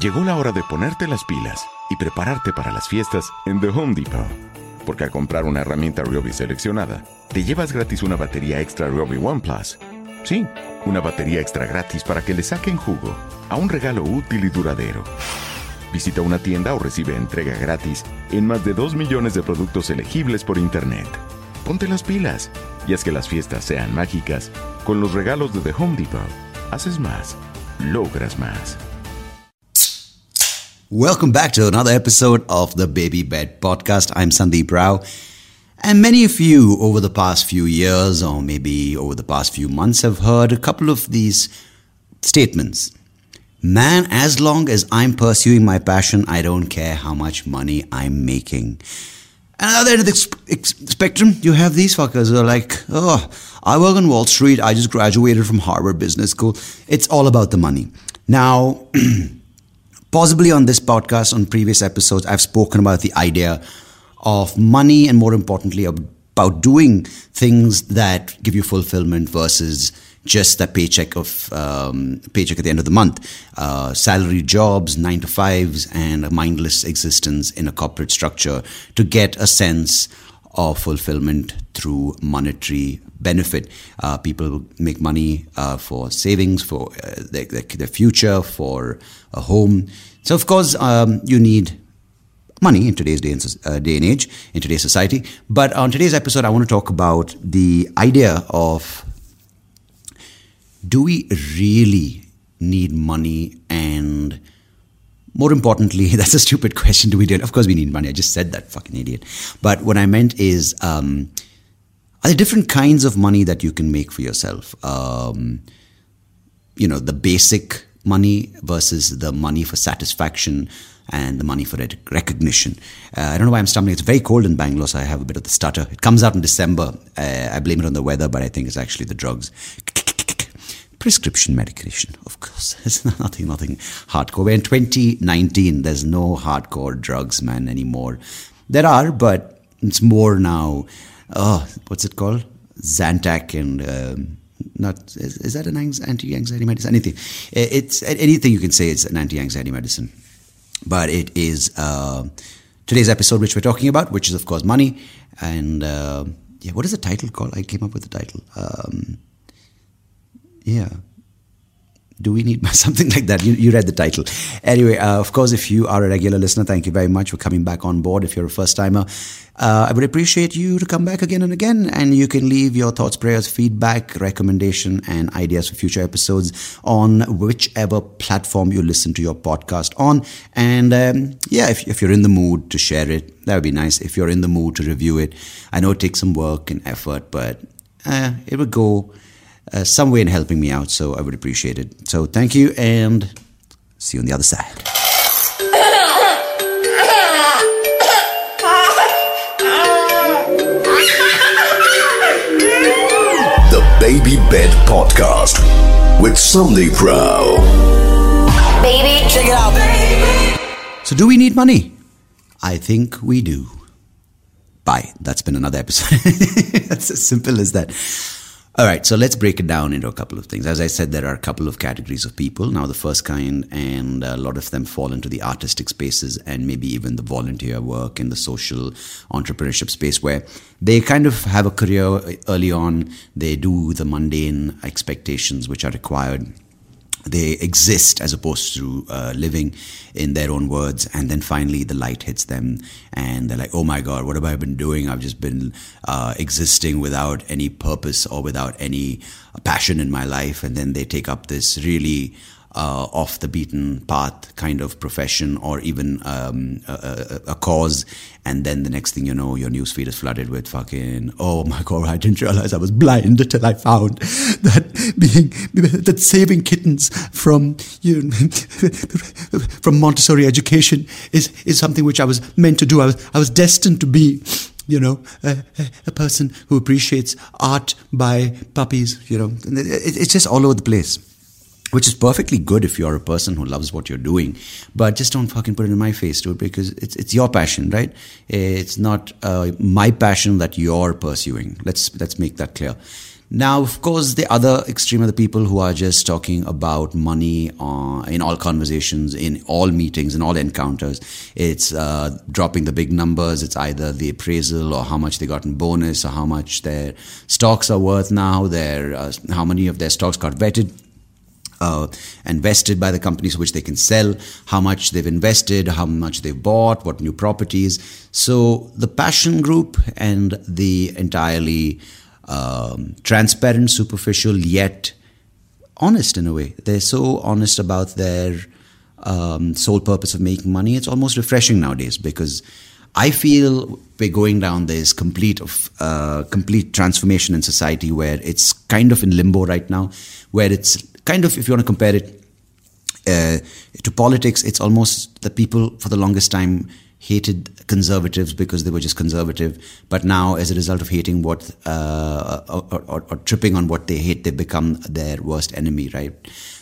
Llegó la hora de ponerte las pilas y prepararte para las fiestas en The Home Depot. Porque al comprar una herramienta Ryobi seleccionada, te llevas gratis una batería extra Ryobi One Plus. Sí, una batería extra gratis para que le saquen jugo a un regalo útil y duradero. Visita una tienda o recibe entrega gratis en más de 2 millones de productos elegibles por Internet. Ponte las pilas y haz que las fiestas sean mágicas con los regalos de The Home Depot. Haces más, logras más. Welcome back to another episode of the Baby Bed Podcast. I'm Sandeep Rao. And many of you over the past few years, or maybe over the past few months, have heard a couple of these statements. Man, as long as I'm pursuing my passion, I don't care how much money I'm making. And other end of the spectrum, you have these fuckers who are like, oh, I work on Wall Street. I just graduated from Harvard Business School. It's all about the money. Now, Possibly on this podcast, on previous episodes, I've spoken about the idea of money and more importantly, about doing things that give you fulfillment versus just a paycheck of um, paycheck at the end of the month, uh, salary jobs, nine to fives, and a mindless existence in a corporate structure to get a sense of fulfillment through monetary benefit. Uh, people make money uh, for savings, for uh, their, their, future, for a home. So, of course, um, you need money in today's day and, uh, day and age, in today's society. But on today's episode, I want to talk about the idea of do we really need money and more importantly, that's a stupid question. Do we do it? Of course, we need money. I just said that, fucking idiot. But what I meant is, um, are there different kinds of money that you can make for yourself? Um, you know, the basic money versus the money for satisfaction and the money for recognition. Uh, I don't know why I'm stumbling. It's very cold in Bangalore, so I have a bit of the stutter. It comes out in December. Uh, I blame it on the weather, but I think it's actually the drugs prescription medication, of course. It's nothing, nothing hardcore. We're in 2019. There's no hardcore drugs, man, anymore. There are, but it's more now. Oh, what's it called? Zantac and um, not is, is, that an anti-anxiety medicine? Anything? It's anything you can say is an anti-anxiety medicine, but it is uh, today's episode, which we're talking about, which is of course money. And uh, yeah, what is the title called? I came up with the title. Um, yeah do we need something like that? You, you read the title. Anyway, uh, of course, if you are a regular listener, thank you very much for coming back on board. If you're a first timer, uh, I would appreciate you to come back again and again. And you can leave your thoughts, prayers, feedback, recommendation, and ideas for future episodes on whichever platform you listen to your podcast on. And um, yeah, if, if you're in the mood to share it, that would be nice. If you're in the mood to review it, I know it takes some work and effort, but uh, it would go uh, some way in helping me out. So I would appreciate it. So thank you and see you on the other side. The Baby Bed Podcast with Sandeep Rao. Baby, check it out. So, do we need money? I think we do. Bye. That's been another episode. That's as simple as that. All right, so let's break it down into a couple of things. As I said, there are a couple of categories of people. Now, the first kind, and a lot of them fall into the artistic spaces and maybe even the volunteer work in the social entrepreneurship space, where they kind of have a career early on. They do the mundane expectations which are required they exist as opposed to uh, living in their own words and then finally the light hits them and they're like oh my god what have i been doing? I've just been uh, existing without any purpose or without any passion in my life. And then they take up this really uh, off the beaten path kind of profession or even um, a, a, a, cause. And then the next thing you know, your newsfeed is flooded with fucking, oh my God, I didn't realize I was blind until I found that being, that saving kittens from, you know, from Montessori education is, is something which I was meant to do. I was, I was destined to be you know, a, a, person who appreciates art by puppies, you know, it, it's just all over the place which is perfectly good if you're a person who loves what you're doing. But just don't fucking put it in my face, dude, because it's it's your passion, right? It's not uh, my passion that you're pursuing. Let's let's make that clear. Now, of course, the other extreme are the people who are just talking about money uh, in all conversations, in all meetings, in all encounters. It's uh, dropping the big numbers. It's either the appraisal or how much they got in bonus or how much their stocks are worth now, their, uh, how many of their stocks got vetted. Uh, invested by the companies which they can sell, how much they've invested, how much they've bought, what new properties. So the passion group and the entirely um, transparent, superficial, yet honest in a way. They're so honest about their um, sole purpose of making money. It's almost refreshing nowadays because I feel we're going down this complete of uh, complete transformation in society where it's kind of in limbo right now, where it's kind of if you want to compare it uh, to politics, it's almost the people for the longest time hated conservatives because they were just conservative. But now, as a result of hating what uh, or, or, or, tripping on what they hate, they become their worst enemy, right?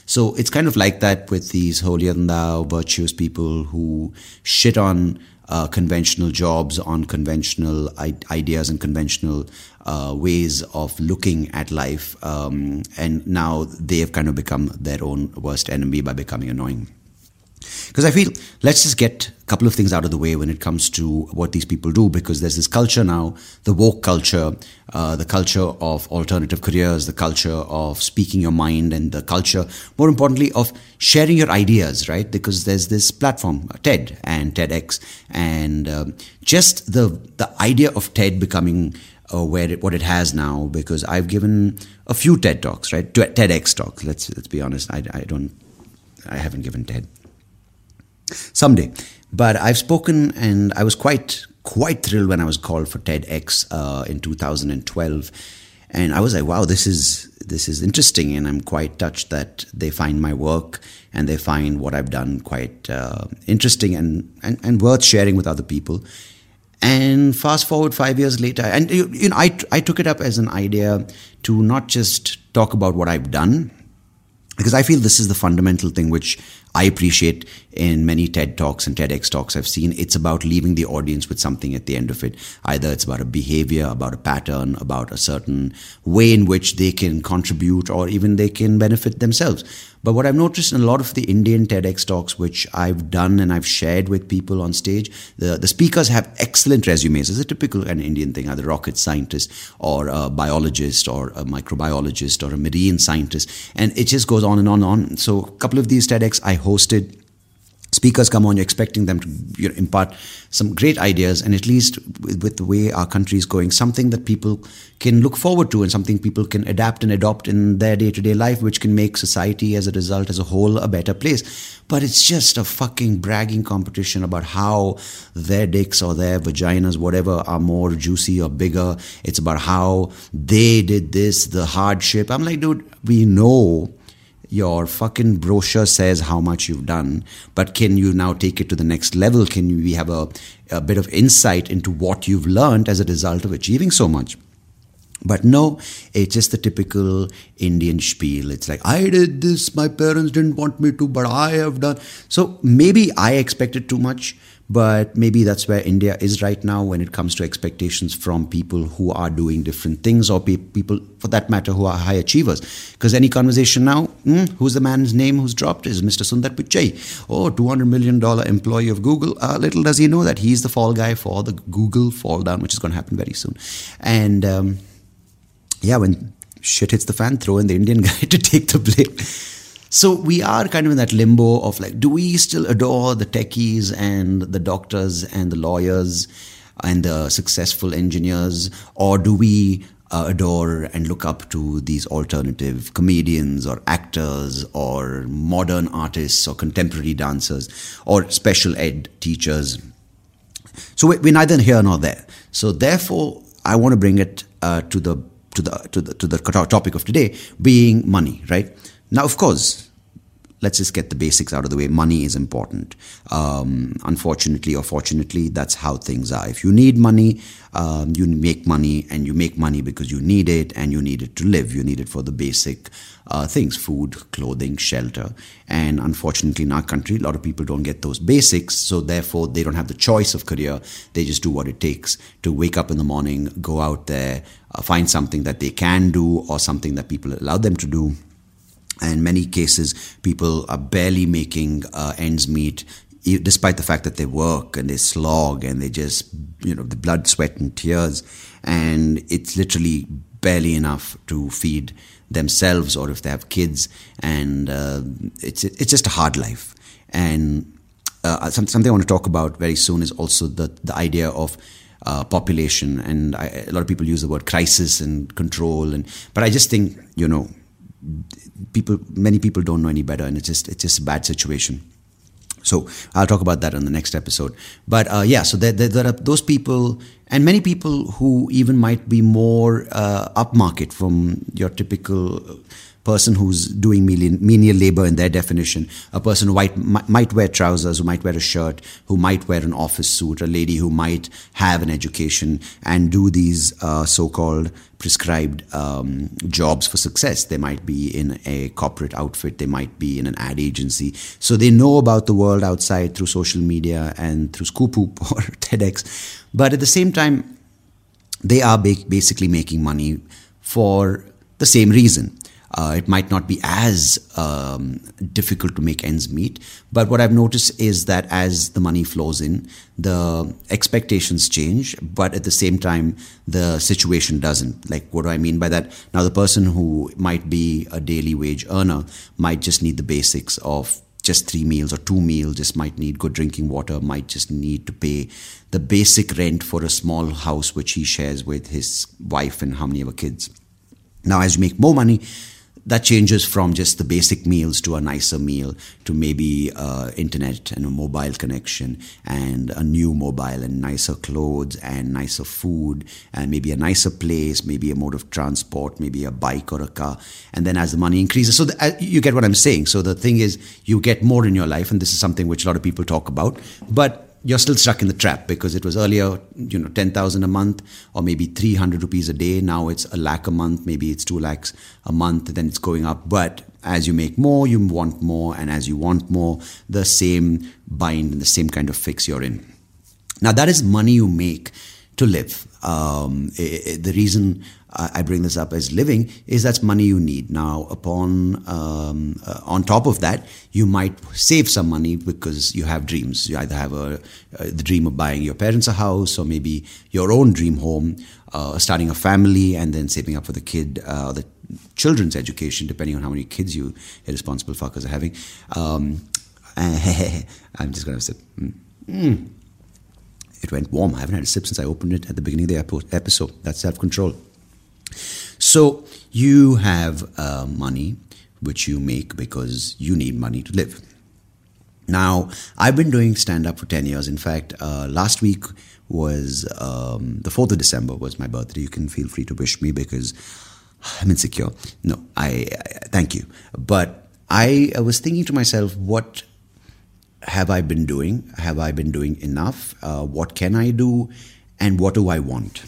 So it's kind of like that with these holier than thou, virtuous people who shit on uh, conventional jobs, on conventional I- ideas and conventional uh, ways of looking at life. Um, and now they have kind of become their own worst enemy by becoming annoying. Because I feel, let's just get a couple of things out of the way when it comes to what these people do, because there's this culture now, the woke culture, uh, the culture of alternative careers, the culture of speaking your mind, and the culture, more importantly, of sharing your ideas, right? Because there's this platform, TED and TEDx, and um, just the, the idea of TED becoming uh, where it, what it has now, because I've given a few TED talks, right? TEDx talks. Let's let's be honest. I, I don't, I haven't given TED someday. But I've spoken, and I was quite quite thrilled when I was called for TEDx uh, in 2012, and I was like, wow, this is this is interesting, and I'm quite touched that they find my work and they find what I've done quite uh, interesting and, and and worth sharing with other people. And fast forward five years later, and you, you know, I I took it up as an idea to not just talk about what I've done because I feel this is the fundamental thing which I appreciate in many TED Talks and TEDx Talks I've seen. It's about leaving the audience with something at the end of it. Either it's about a behavior, about a pattern, about a certain way in which they can contribute or even they can benefit themselves. But what I've noticed in a lot of the Indian TEDx talks, which I've done and I've shared with people on stage, the, the speakers have excellent resumes. It's a typical kind of Indian thing, either rocket scientist or a biologist or a microbiologist or a marine scientist. And it just goes on and on and on. So a couple of these TEDx I hosted speakers come on, you're expecting them to you know, impart some great ideas, and at least with, with, the way our country is going, something that people can look forward to and something people can adapt and adopt in their day to day life, which can make society as a result, as a whole, a better place. But it's just a fucking bragging competition about how their dicks or their vaginas, whatever, are more juicy or bigger. It's about how they did this, the hardship. I'm like, dude, we know your fucking brochure says how much you've done, but can you now take it to the next level? Can we have a, a bit of insight into what you've learned as a result of achieving so much? But no, it's just the typical Indian spiel. It's like, I did this, my parents didn't want me to, but I have done. So maybe I expected too much. But maybe that's where India is right now when it comes to expectations from people who are doing different things or pe- people, for that matter, who are high achievers. Because any conversation now, hmm, who's the man's name who's dropped is Mr. Sundar Pichai. Oh, $200 million employee of Google. Uh, little does he know that he's the fall guy for the Google fall down, which is going to happen very soon. And um, yeah, when shit hits the fan, throw in the Indian guy to take the blame. So we are kind of in that limbo of like, do we still adore the techies and the doctors and the lawyers and the successful engineers, or do we uh, adore and look up to these alternative comedians or actors or modern artists or contemporary dancers or special ed teachers? So we're neither here nor there. So therefore, I want to bring it uh, to the to the to the to the topic of today, being money, right? Now, of course, let's just get the basics out of the way. Money is important. Um, unfortunately or fortunately, that's how things are. If you need money, um, you make money, and you make money because you need it, and you need it to live. You need it for the basic uh, things food, clothing, shelter. And unfortunately, in our country, a lot of people don't get those basics, so therefore, they don't have the choice of career. They just do what it takes to wake up in the morning, go out there, uh, find something that they can do, or something that people allow them to do and in many cases, people are barely making uh, ends meet, despite the fact that they work and they slog and they just, you know, the blood, sweat, and tears. And it's literally barely enough to feed themselves or if they have kids. And uh, it's, it's just a hard life. And uh, something I want to talk about very soon is also the, the idea of uh, population. And I, a lot of people use the word crisis and control. And but I just think you know people many people don't know any better and it's just it's just a bad situation. So i'll talk about that in the next episode. But uh, yeah so there, there, there, are those people and many people who even might be more uh, upmarket from your typical person who's doing menial labor in their definition, a person who might, might wear trousers, who might wear a shirt, who might wear an office suit, a lady who might have an education and do these uh, so called prescribed um, jobs for success. They might be in a corporate outfit, they might be in an ad agency. So they know about the world outside through social media and through Scoop or TEDx. But at the same time, they are basically making money for the same reason. Uh, it might not be as um, difficult to make ends meet. But what I've noticed is that as the money flows in, the expectations change, but at the same time, the situation doesn't. Like, what do I mean by that? Now, the person who might be a daily wage earner might just need the basics of just three meals or two meals, just might need good drinking water, might just need to pay the basic rent for a small house which he shares with his wife and how many other kids. Now, as you make more money, that changes from just the basic meals to a nicer meal to maybe uh, internet and a mobile connection and a new mobile and nicer clothes and nicer food and maybe a nicer place maybe a mode of transport maybe a bike or a car. And then as the money increases so the, uh, you get what i'm saying. So the thing is you get more in your life and this is something which a lot of people talk about. But you're still stuck in the trap because it was earlier, you know, 10,000 a month or maybe 300 rupees a day. Now it's a lakh a month, maybe it's two lakhs a month, then it's going up. But as you make more, you want more. And as you want more, the same bind and the same kind of fix you're in. Now, that is money you make to live. Um, it, it, the reason I bring this up as living is that's money you need. Now, upon um, uh, on top of that, you might save some money because you have dreams. You either have a, uh, the dream of buying your parents a house, or maybe your own dream home, uh, starting a family, and then saving up for the kid uh, or the children's education, depending on how many kids you irresponsible fuckers are having. Um, I'm just gonna say. Mm. Mm. It went warm. I haven't had a sip since I opened it at the beginning of the episode. That's self control. So you have uh, money which you make because you need money to live. Now, I've been doing stand up for 10 years. In fact, uh, last week was um, the 4th of December was my birthday. You can feel free to wish me because I'm insecure. No, I, I thank you. But I, I, was thinking to myself, what have I been doing? Have I been doing enough? Uh, what can I do? And what do I want?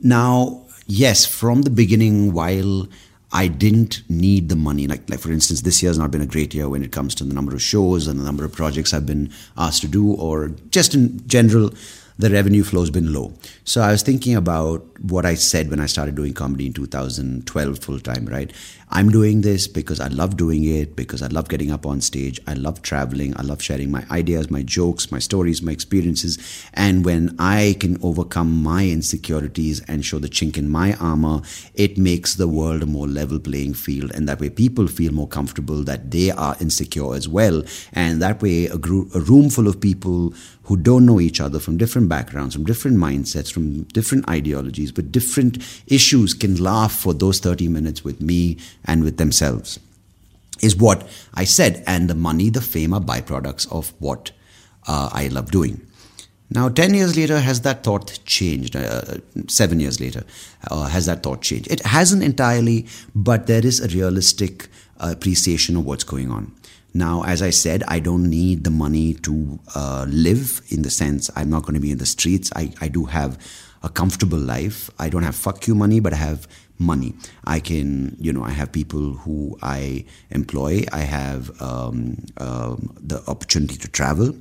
Now, yes, from the beginning, while I didn't need the money. Like, like for instance, this year has not been a great year when it comes to the number of shows and the number of projects I've been asked to do, or just in general, the revenue flow has been low. So I was thinking about what I said when I started doing comedy in 2012 full time, right? I'm doing this because I love doing it, because I love getting up on stage. I love traveling. I love sharing my ideas, my jokes, my stories, my experiences. And when I can overcome my insecurities and show the chink in my armor, it makes the world a more level playing field. And that way people feel more comfortable that they are insecure as well. And that way a, a room full of people who don't know each other from different backgrounds, from different mindsets, from different ideologies, but different issues can laugh for those 30 minutes with me and with themselves is what I said. And the money, the fame are byproducts of what uh, I love doing. Now, 10 years later, has that thought changed? Uh, seven years later, uh, has that thought changed? It hasn't entirely, but there is a realistic appreciation of what's going on. Now, as I said, I don't need the money to uh, live in the sense I'm not going to be in the streets. I, I do have a comfortable life. I don't have fuck you money, but I have money. I can, you know, I have people who I employ. I have um, uh, the opportunity to travel.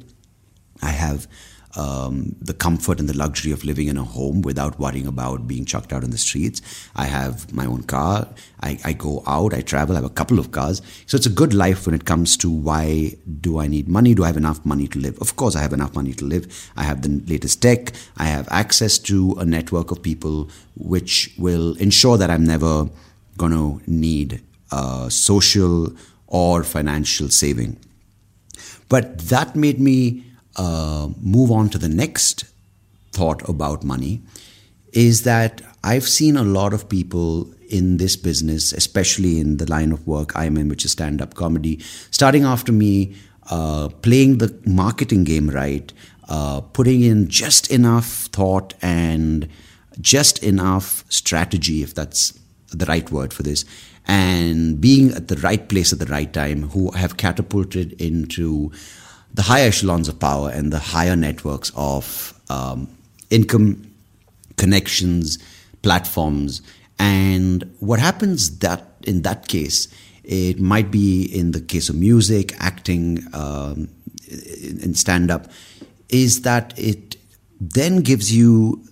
I have um, the comfort and the luxury of living in a home without worrying about being chucked out on the streets. I have my own car. I, I, go out. I travel. I have a couple of cars. So it's a good life when it comes to why do I need money? Do I have enough money to live? Of course, I have enough money to live. I have the latest tech. I have access to a network of people which will ensure that I'm never going to need uh, social or financial saving. But that made me uh, move on to the next thought about money is that I've seen a lot of people in this business, especially in the line of work I'm in, which is stand up comedy, starting after me, uh, playing the marketing game right, uh, putting in just enough thought and just enough strategy, if that's the right word for this, and being at the right place at the right time, who have catapulted into the higher echelons of power and the higher networks of um, income, connections, platforms. And what happens that in that case, it might be in the case of music, acting, um, in stand up, is that it then gives you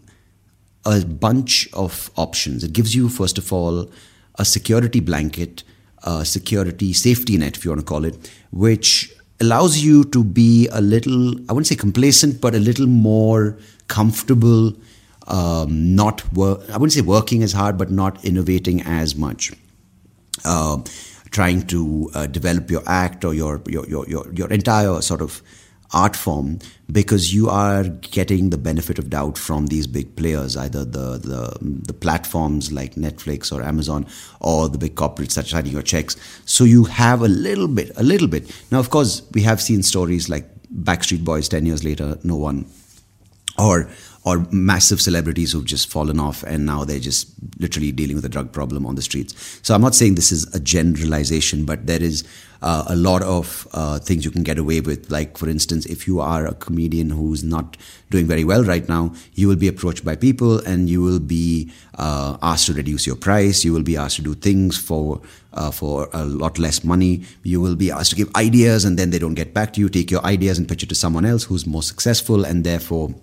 a bunch of options. It gives you, first of all, a security blanket, a security safety net, if you want to call it, which allows you to be a little, I wouldn't say complacent, but a little more comfortable, um, not work, I wouldn't say working as hard, but not innovating as much. Uh, trying to uh, develop your act or your, your, your, your, your entire sort of art form because you are getting the benefit of doubt from these big players, either the, the, the platforms like Netflix or Amazon or the big corporates that are signing your checks. So you have a little bit, a little bit. Now, of course, we have seen stories like Backstreet Boys 10 years later, no one, or or massive celebrities who've just fallen off and now they're just literally dealing with a drug problem on the streets. So I'm not saying this is a generalization, but there is uh, a lot of uh, things you can get away with. Like, for instance, if you are a comedian who's not doing very well right now, you will be approached by people and you will be uh, asked to reduce your price. You will be asked to do things for uh, for a lot less money. You will be asked to give ideas and then they don't get back to you. Take your ideas and pitch it to someone else who's more successful and therefore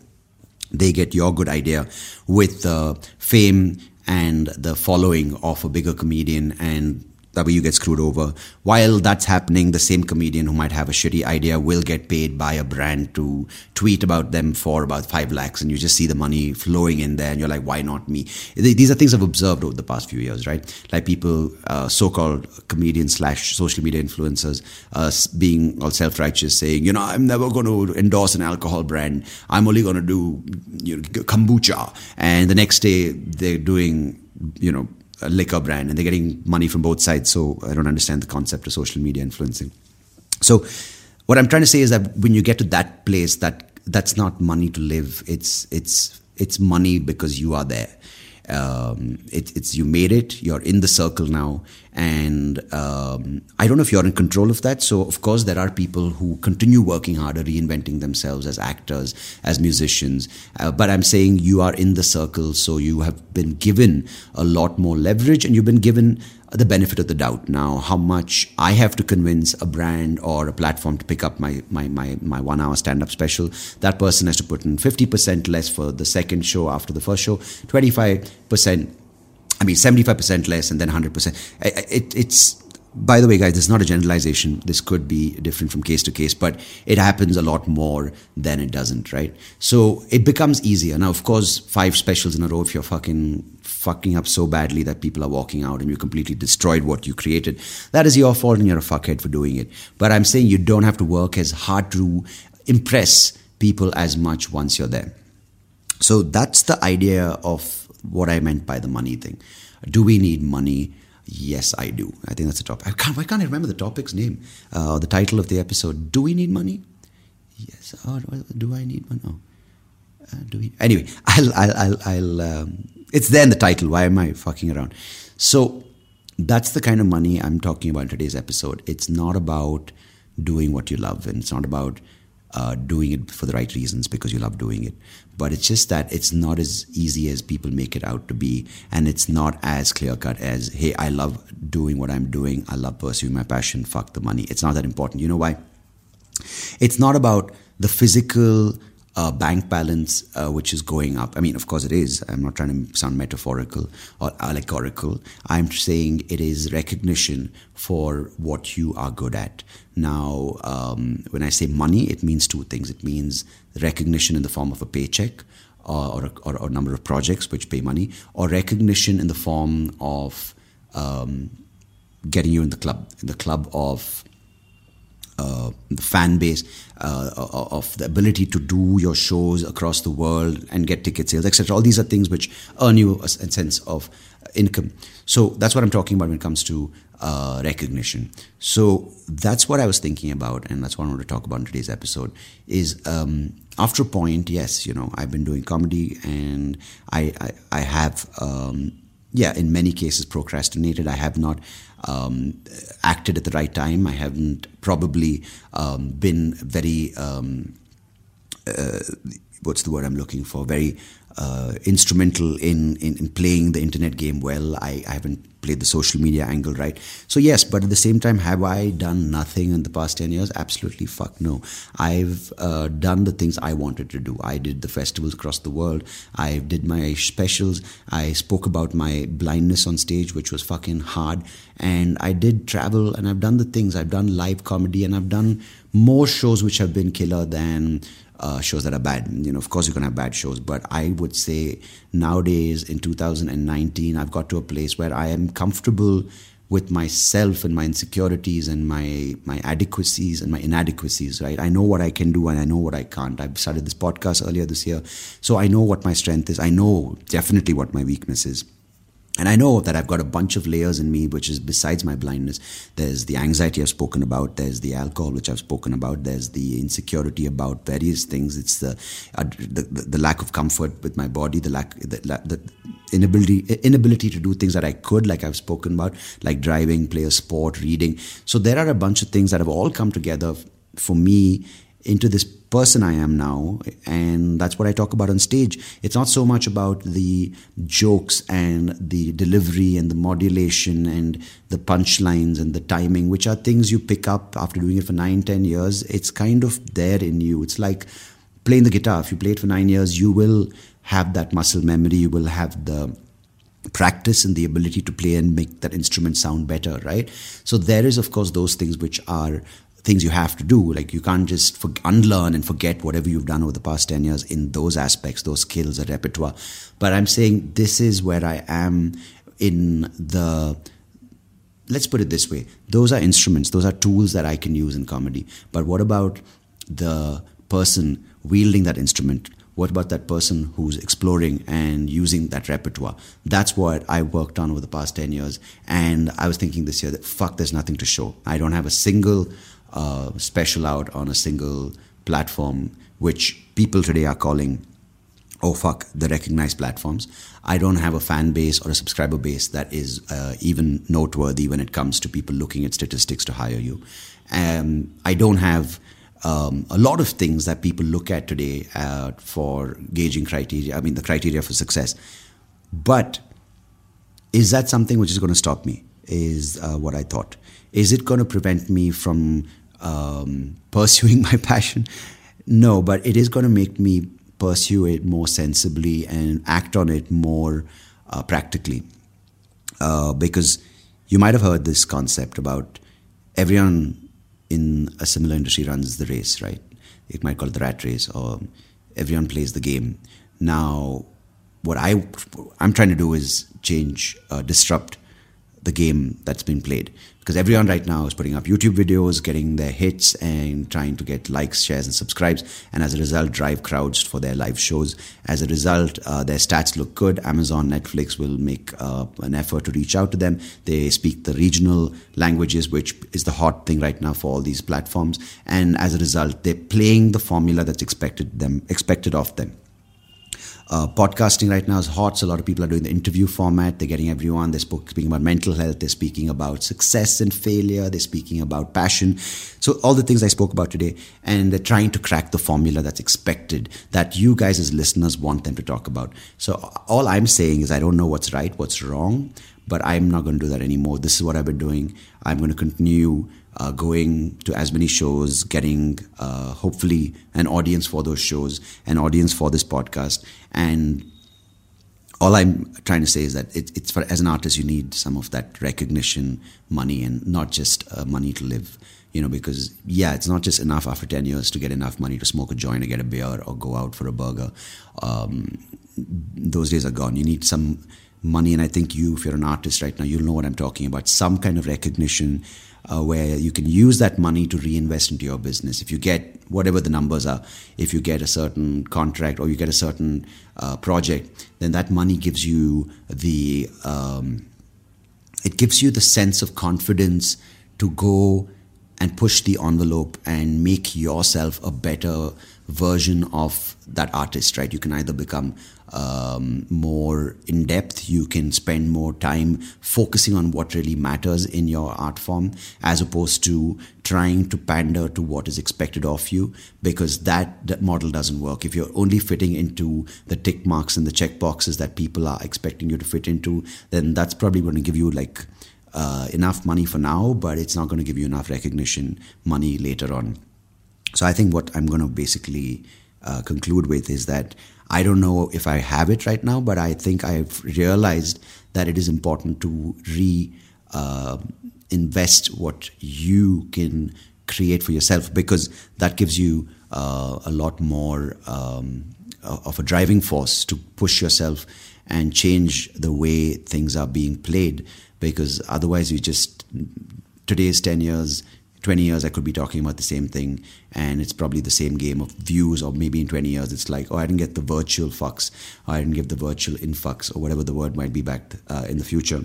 they get your good idea with the fame and the following of a bigger comedian and that way you get screwed over. While that's happening, the same comedian who might have a shitty idea will get paid by a brand to tweet about them for about five lakhs, and you just see the money flowing in there, and you're like, why not me? These are things I've observed over the past few years, right? Like people, uh, so-called comedians slash social media influencers, uh, being all self-righteous, saying, you know, I'm never going to endorse an alcohol brand. I'm only going to do you know, kombucha, and the next day they're doing, you know a liquor brand and they're getting money from both sides. So I don't understand the concept of social media influencing. So what I'm trying to say is that when you get to that place, that that's not money to live. It's it's it's money because you are there. Um, it, it's you made it. You're in the circle now, and um, I don't know if you're in control of that. So of course there are people who continue working harder, reinventing themselves as actors, as musicians. Uh, but I'm saying you are in the circle, so you have been given a lot more leverage, and you've been given the benefit of the doubt. Now, how much I have to convince a brand or a platform to pick up my my my, my one hour stand up special, that person has to put in fifty percent less for the second show after the first show, twenty five percent. I mean, seventy five percent less, and then hundred percent. It, it's by the way, guys, this is not a generalization. This could be different from case to case, but it happens a lot more than it doesn't, right? So it becomes easier. Now, of course, five specials in a row, if you're fucking fucking up so badly that people are walking out and you completely destroyed what you created, that is your fault and you're a fuckhead for doing it. But I'm saying you don't have to work as hard to impress people as much once you're there. So that's the idea of what I meant by the money thing. Do we need money? Yes, I do. I think that's the topic. I can't, why can't I remember the topic's name? Uh, the title of the episode. Do we need money? Yes. Do I need money? Oh. Uh, do we? Anyway, I'll, I'll, I'll, I'll um, it's there in the title. Why am I fucking around? So that's the kind of money I'm talking about in today's episode. It's not about doing what you love, and it's not about uh, doing it for the right reasons because you love doing it. But it's just that it's not as easy as people make it out to be, and it's not as clear cut as, hey, I love doing what I'm doing, I love pursuing my passion, fuck the money. It's not that important. You know why? It's not about the physical uh, bank balance, uh, which is going up. I mean, of course, it is. I'm not trying to sound metaphorical or allegorical. I'm saying it is recognition for what you are good at. Now, um, when I say money, it means two things. It means recognition in the form of a paycheck. Uh, or, or, or, a number of projects which pay money, or recognition in the form of um, getting you in the club, in the club of uh, the fan base, uh, of the ability to do your shows across the world and get ticket sales, etc. All these are things which earn you a, sense of income. So that's what I'm talking about when it comes to uh, recognition. So that's what I was thinking about, and that's what I want to talk about in today's episode. Is um, after a point, yes, you know, I've been doing comedy, and I I, I have. Um, yeah, in many cases procrastinated. I have not um, acted at the right time. I haven't probably um, been very, um, uh, what's the word I'm looking for? Very uh, instrumental in, in, in, playing the internet game well. I, I, haven't played the social media angle right. So, yes, but at the same time, have I done nothing in the past 10 years? Absolutely fuck no. I've uh, done the things I wanted to do. I did the festivals across the world. I did my specials. I spoke about my blindness on stage, which was fucking hard. And I did travel and I've done the things. I've done live comedy and I've done more shows which have been killer than uh, shows that are bad. You know, of course, you're gonna have bad shows, but I would say nowadays in 2019, I've got to a place where I am comfortable with myself and my insecurities and my my adequacies and my inadequacies right? I know what i can do and i know what i can't. I've started this podcast earlier this year so i know what my strength is. I know definitely what my weakness is and I know that I've got a bunch of layers in me, which is besides my blindness. There's the anxiety I've spoken about. There's the alcohol, which I've spoken about. There's the insecurity about various things. It's the uh, the, the, lack of comfort with my body, the lack, the, the inability inability to do things that I could, like I've spoken about, like driving, play a sport, reading. So there are a bunch of things that have all come together for me into this person I am now. And that's what I talk about on stage. It's not so much about the jokes and the delivery and the modulation and the punchlines and the timing, which are things you pick up after doing it for nine, ten years. It's kind of there in you. It's like playing the guitar. If you play it for nine years, you will have that muscle memory. You will have the practice and the ability to play and make that instrument sound better right so there is of course those things which are things you have to do. Like you can't just for, unlearn and forget whatever you've done over the past 10 years in those aspects, those skills, a repertoire. But I'm saying this is where I am in the let's put it this way. Those are instruments. Those are tools that i can use in comedy. But what about the person wielding that instrument? What about that person who's exploring and using that repertoire? That's what i worked on over the past 10 years. And i was thinking this year that fuck there's nothing to show. I don't have a single uh, special out on a single platform, which people today are calling, oh fuck, the recognized platforms. I don't have a fan base or a subscriber base that is uh, even noteworthy when it comes to people looking at statistics to hire you. Um, I don't have um, a lot of things that people look at today uh, for gauging criteria. I mean, the criteria for success. But is that something which is going to stop me? Is uh, what I thought. Is it going to prevent me from um, pursuing my passion? No, but it is going to make me pursue it more sensibly and act on it more uh, practically. Uh, because you might have heard this concept about everyone in a similar industry runs the race, right? It might call it the rat race, or everyone plays the game. Now, what I I'm trying to do is change, uh, disrupt the game that's been played because everyone right now is putting up YouTube videos, getting their hits, and trying to get likes, shares, and subscribes, and as a result, drive crowds for their live shows. As a result, uh, their stats look good. Amazon, Netflix will make uh, an effort to reach out to them. They speak the regional languages, which is the hot thing right now for all these platforms, and as a result, they're playing the formula that's expected them expected of them. Uh, podcasting right now is hot, so a lot of people are doing the interview format. They're getting everyone. They're speaking about mental health. They're speaking about success and failure. They're speaking about passion. So all the things I spoke about today, and they're trying to crack the formula that's expected that you guys as listeners want them to talk about. So all I'm saying is I don't know what's right, what's wrong, but I'm not going to do that anymore. This is what I've been doing. I'm going to continue uh, going to as many shows, getting uh, hopefully an audience for those shows, an audience for this podcast, and all I'm trying to say is that it, it's for as an artist you need some of that recognition, money, and not just uh, money to live. You know, because yeah, it's not just enough after ten years to get enough money to smoke a joint or get a beer or go out for a burger. Um, those days are gone. You need some money, and I think you, if you're an artist right now, you'll know what I'm talking about. Some kind of recognition uh, where you can use that money to reinvest into your business. If you get whatever the numbers are, if you get a certain contract or you get a certain uh, project, then that money gives you the um, it gives you the sense of confidence to go and push the envelope and make yourself a better version of that artist, right? You can either become um, more in depth, you can spend more time focusing on what really matters in your art form as opposed to trying to pander to what is expected of you because that, that model doesn't work. If you're only fitting into the tick marks and the check boxes that people are expecting you to fit into, then that's probably going to give you like uh, enough money for now, but it's not going to give you enough recognition money later on. So I think what I'm going to basically uh, conclude with is that I don't know if I have it right now, but I think I've realized that it is important to re uh, invest what you can create for yourself because that gives you uh, a lot more um, of a driving force to push yourself and change the way things are being played because otherwise you just today's 10 years 20 years I could be talking about the same thing and it's probably the same game of views or maybe in 20 years it's like oh I didn't get the virtual fucks or I didn't get the virtual influx or whatever the word might be back uh, in the future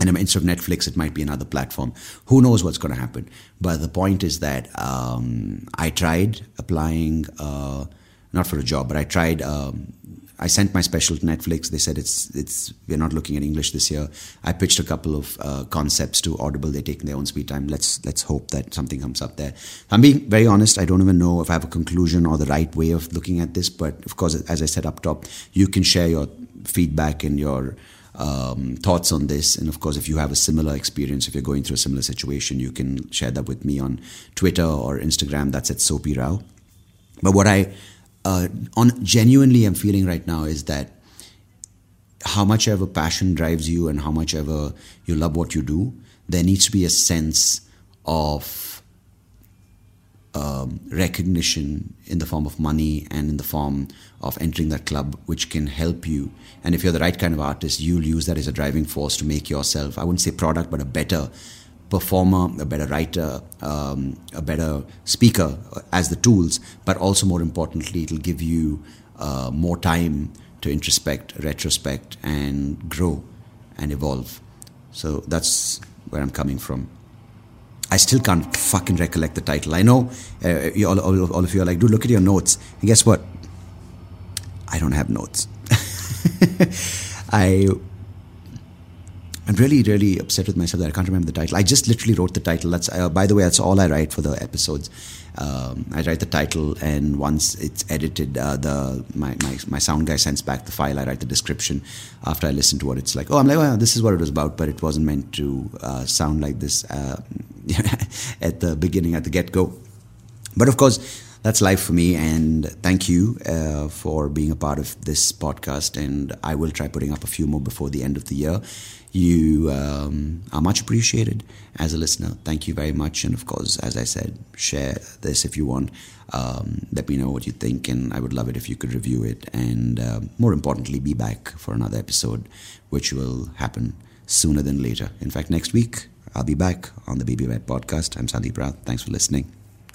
and instead of Netflix, it might be another platform. Who knows what's going to happen? But the point is that um, I tried applying, uh, not for a job, but I tried um, I sent my special to Netflix. They said it's it's we're not looking at English this year. I pitched a couple of uh, concepts to Audible. They're taking their own sweet time. Let's let's hope that something comes up there. I'm being very honest. I don't even know if I have a conclusion or the right way of looking at this. But of course, as I said up top, you can share your feedback and your um, thoughts on this. And of course, if you have a similar experience, if you're going through a similar situation, you can share that with me on Twitter or Instagram. That's at Soapy Rao. But what I uh, on genuinely I'm feeling right now is that how much ever passion drives you and how much ever you love what you do, there needs to be a sense of um, recognition in the form of money and in the form of entering that club, which can help you. And if you're the right kind of artist, you'll use that as a driving force to make yourself, I wouldn't say product, but a better performer, a better writer, um, a better speaker as the tools, but also more importantly, it'll give you uh, more time to introspect, retrospect, and grow and evolve. So that's where I'm coming from. I still can't fucking recollect the title. I know uh, all, all, all of you are like, dude, look at your notes. And guess what? I don't have notes. I I'm really, really upset with myself that I can't remember the title. I just literally wrote the title. That's uh, by the way, that's all I write for the episodes. Um, I write the title, and once it's edited, uh, the my, my my sound guy sends back the file. I write the description after I listen to what it's like. Oh, I'm like, well, this is what it was about, but it wasn't meant to uh, sound like this uh, at the beginning, at the get go. But of course, that's life for me. And thank you uh, for being a part of this podcast. And I will try putting up a few more before the end of the year. You um, are much appreciated as a listener. Thank you very much. And of course, as I said, share this if you want. Um, let me know what you think, and I would love it if you could review it. And uh, more importantly, be back for another episode, which will happen sooner than later. In fact, next week, I'll be back on the Baby Bed podcast. I'm Sandeep Rao. Thanks for listening.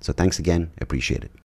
So thanks again. Appreciate it.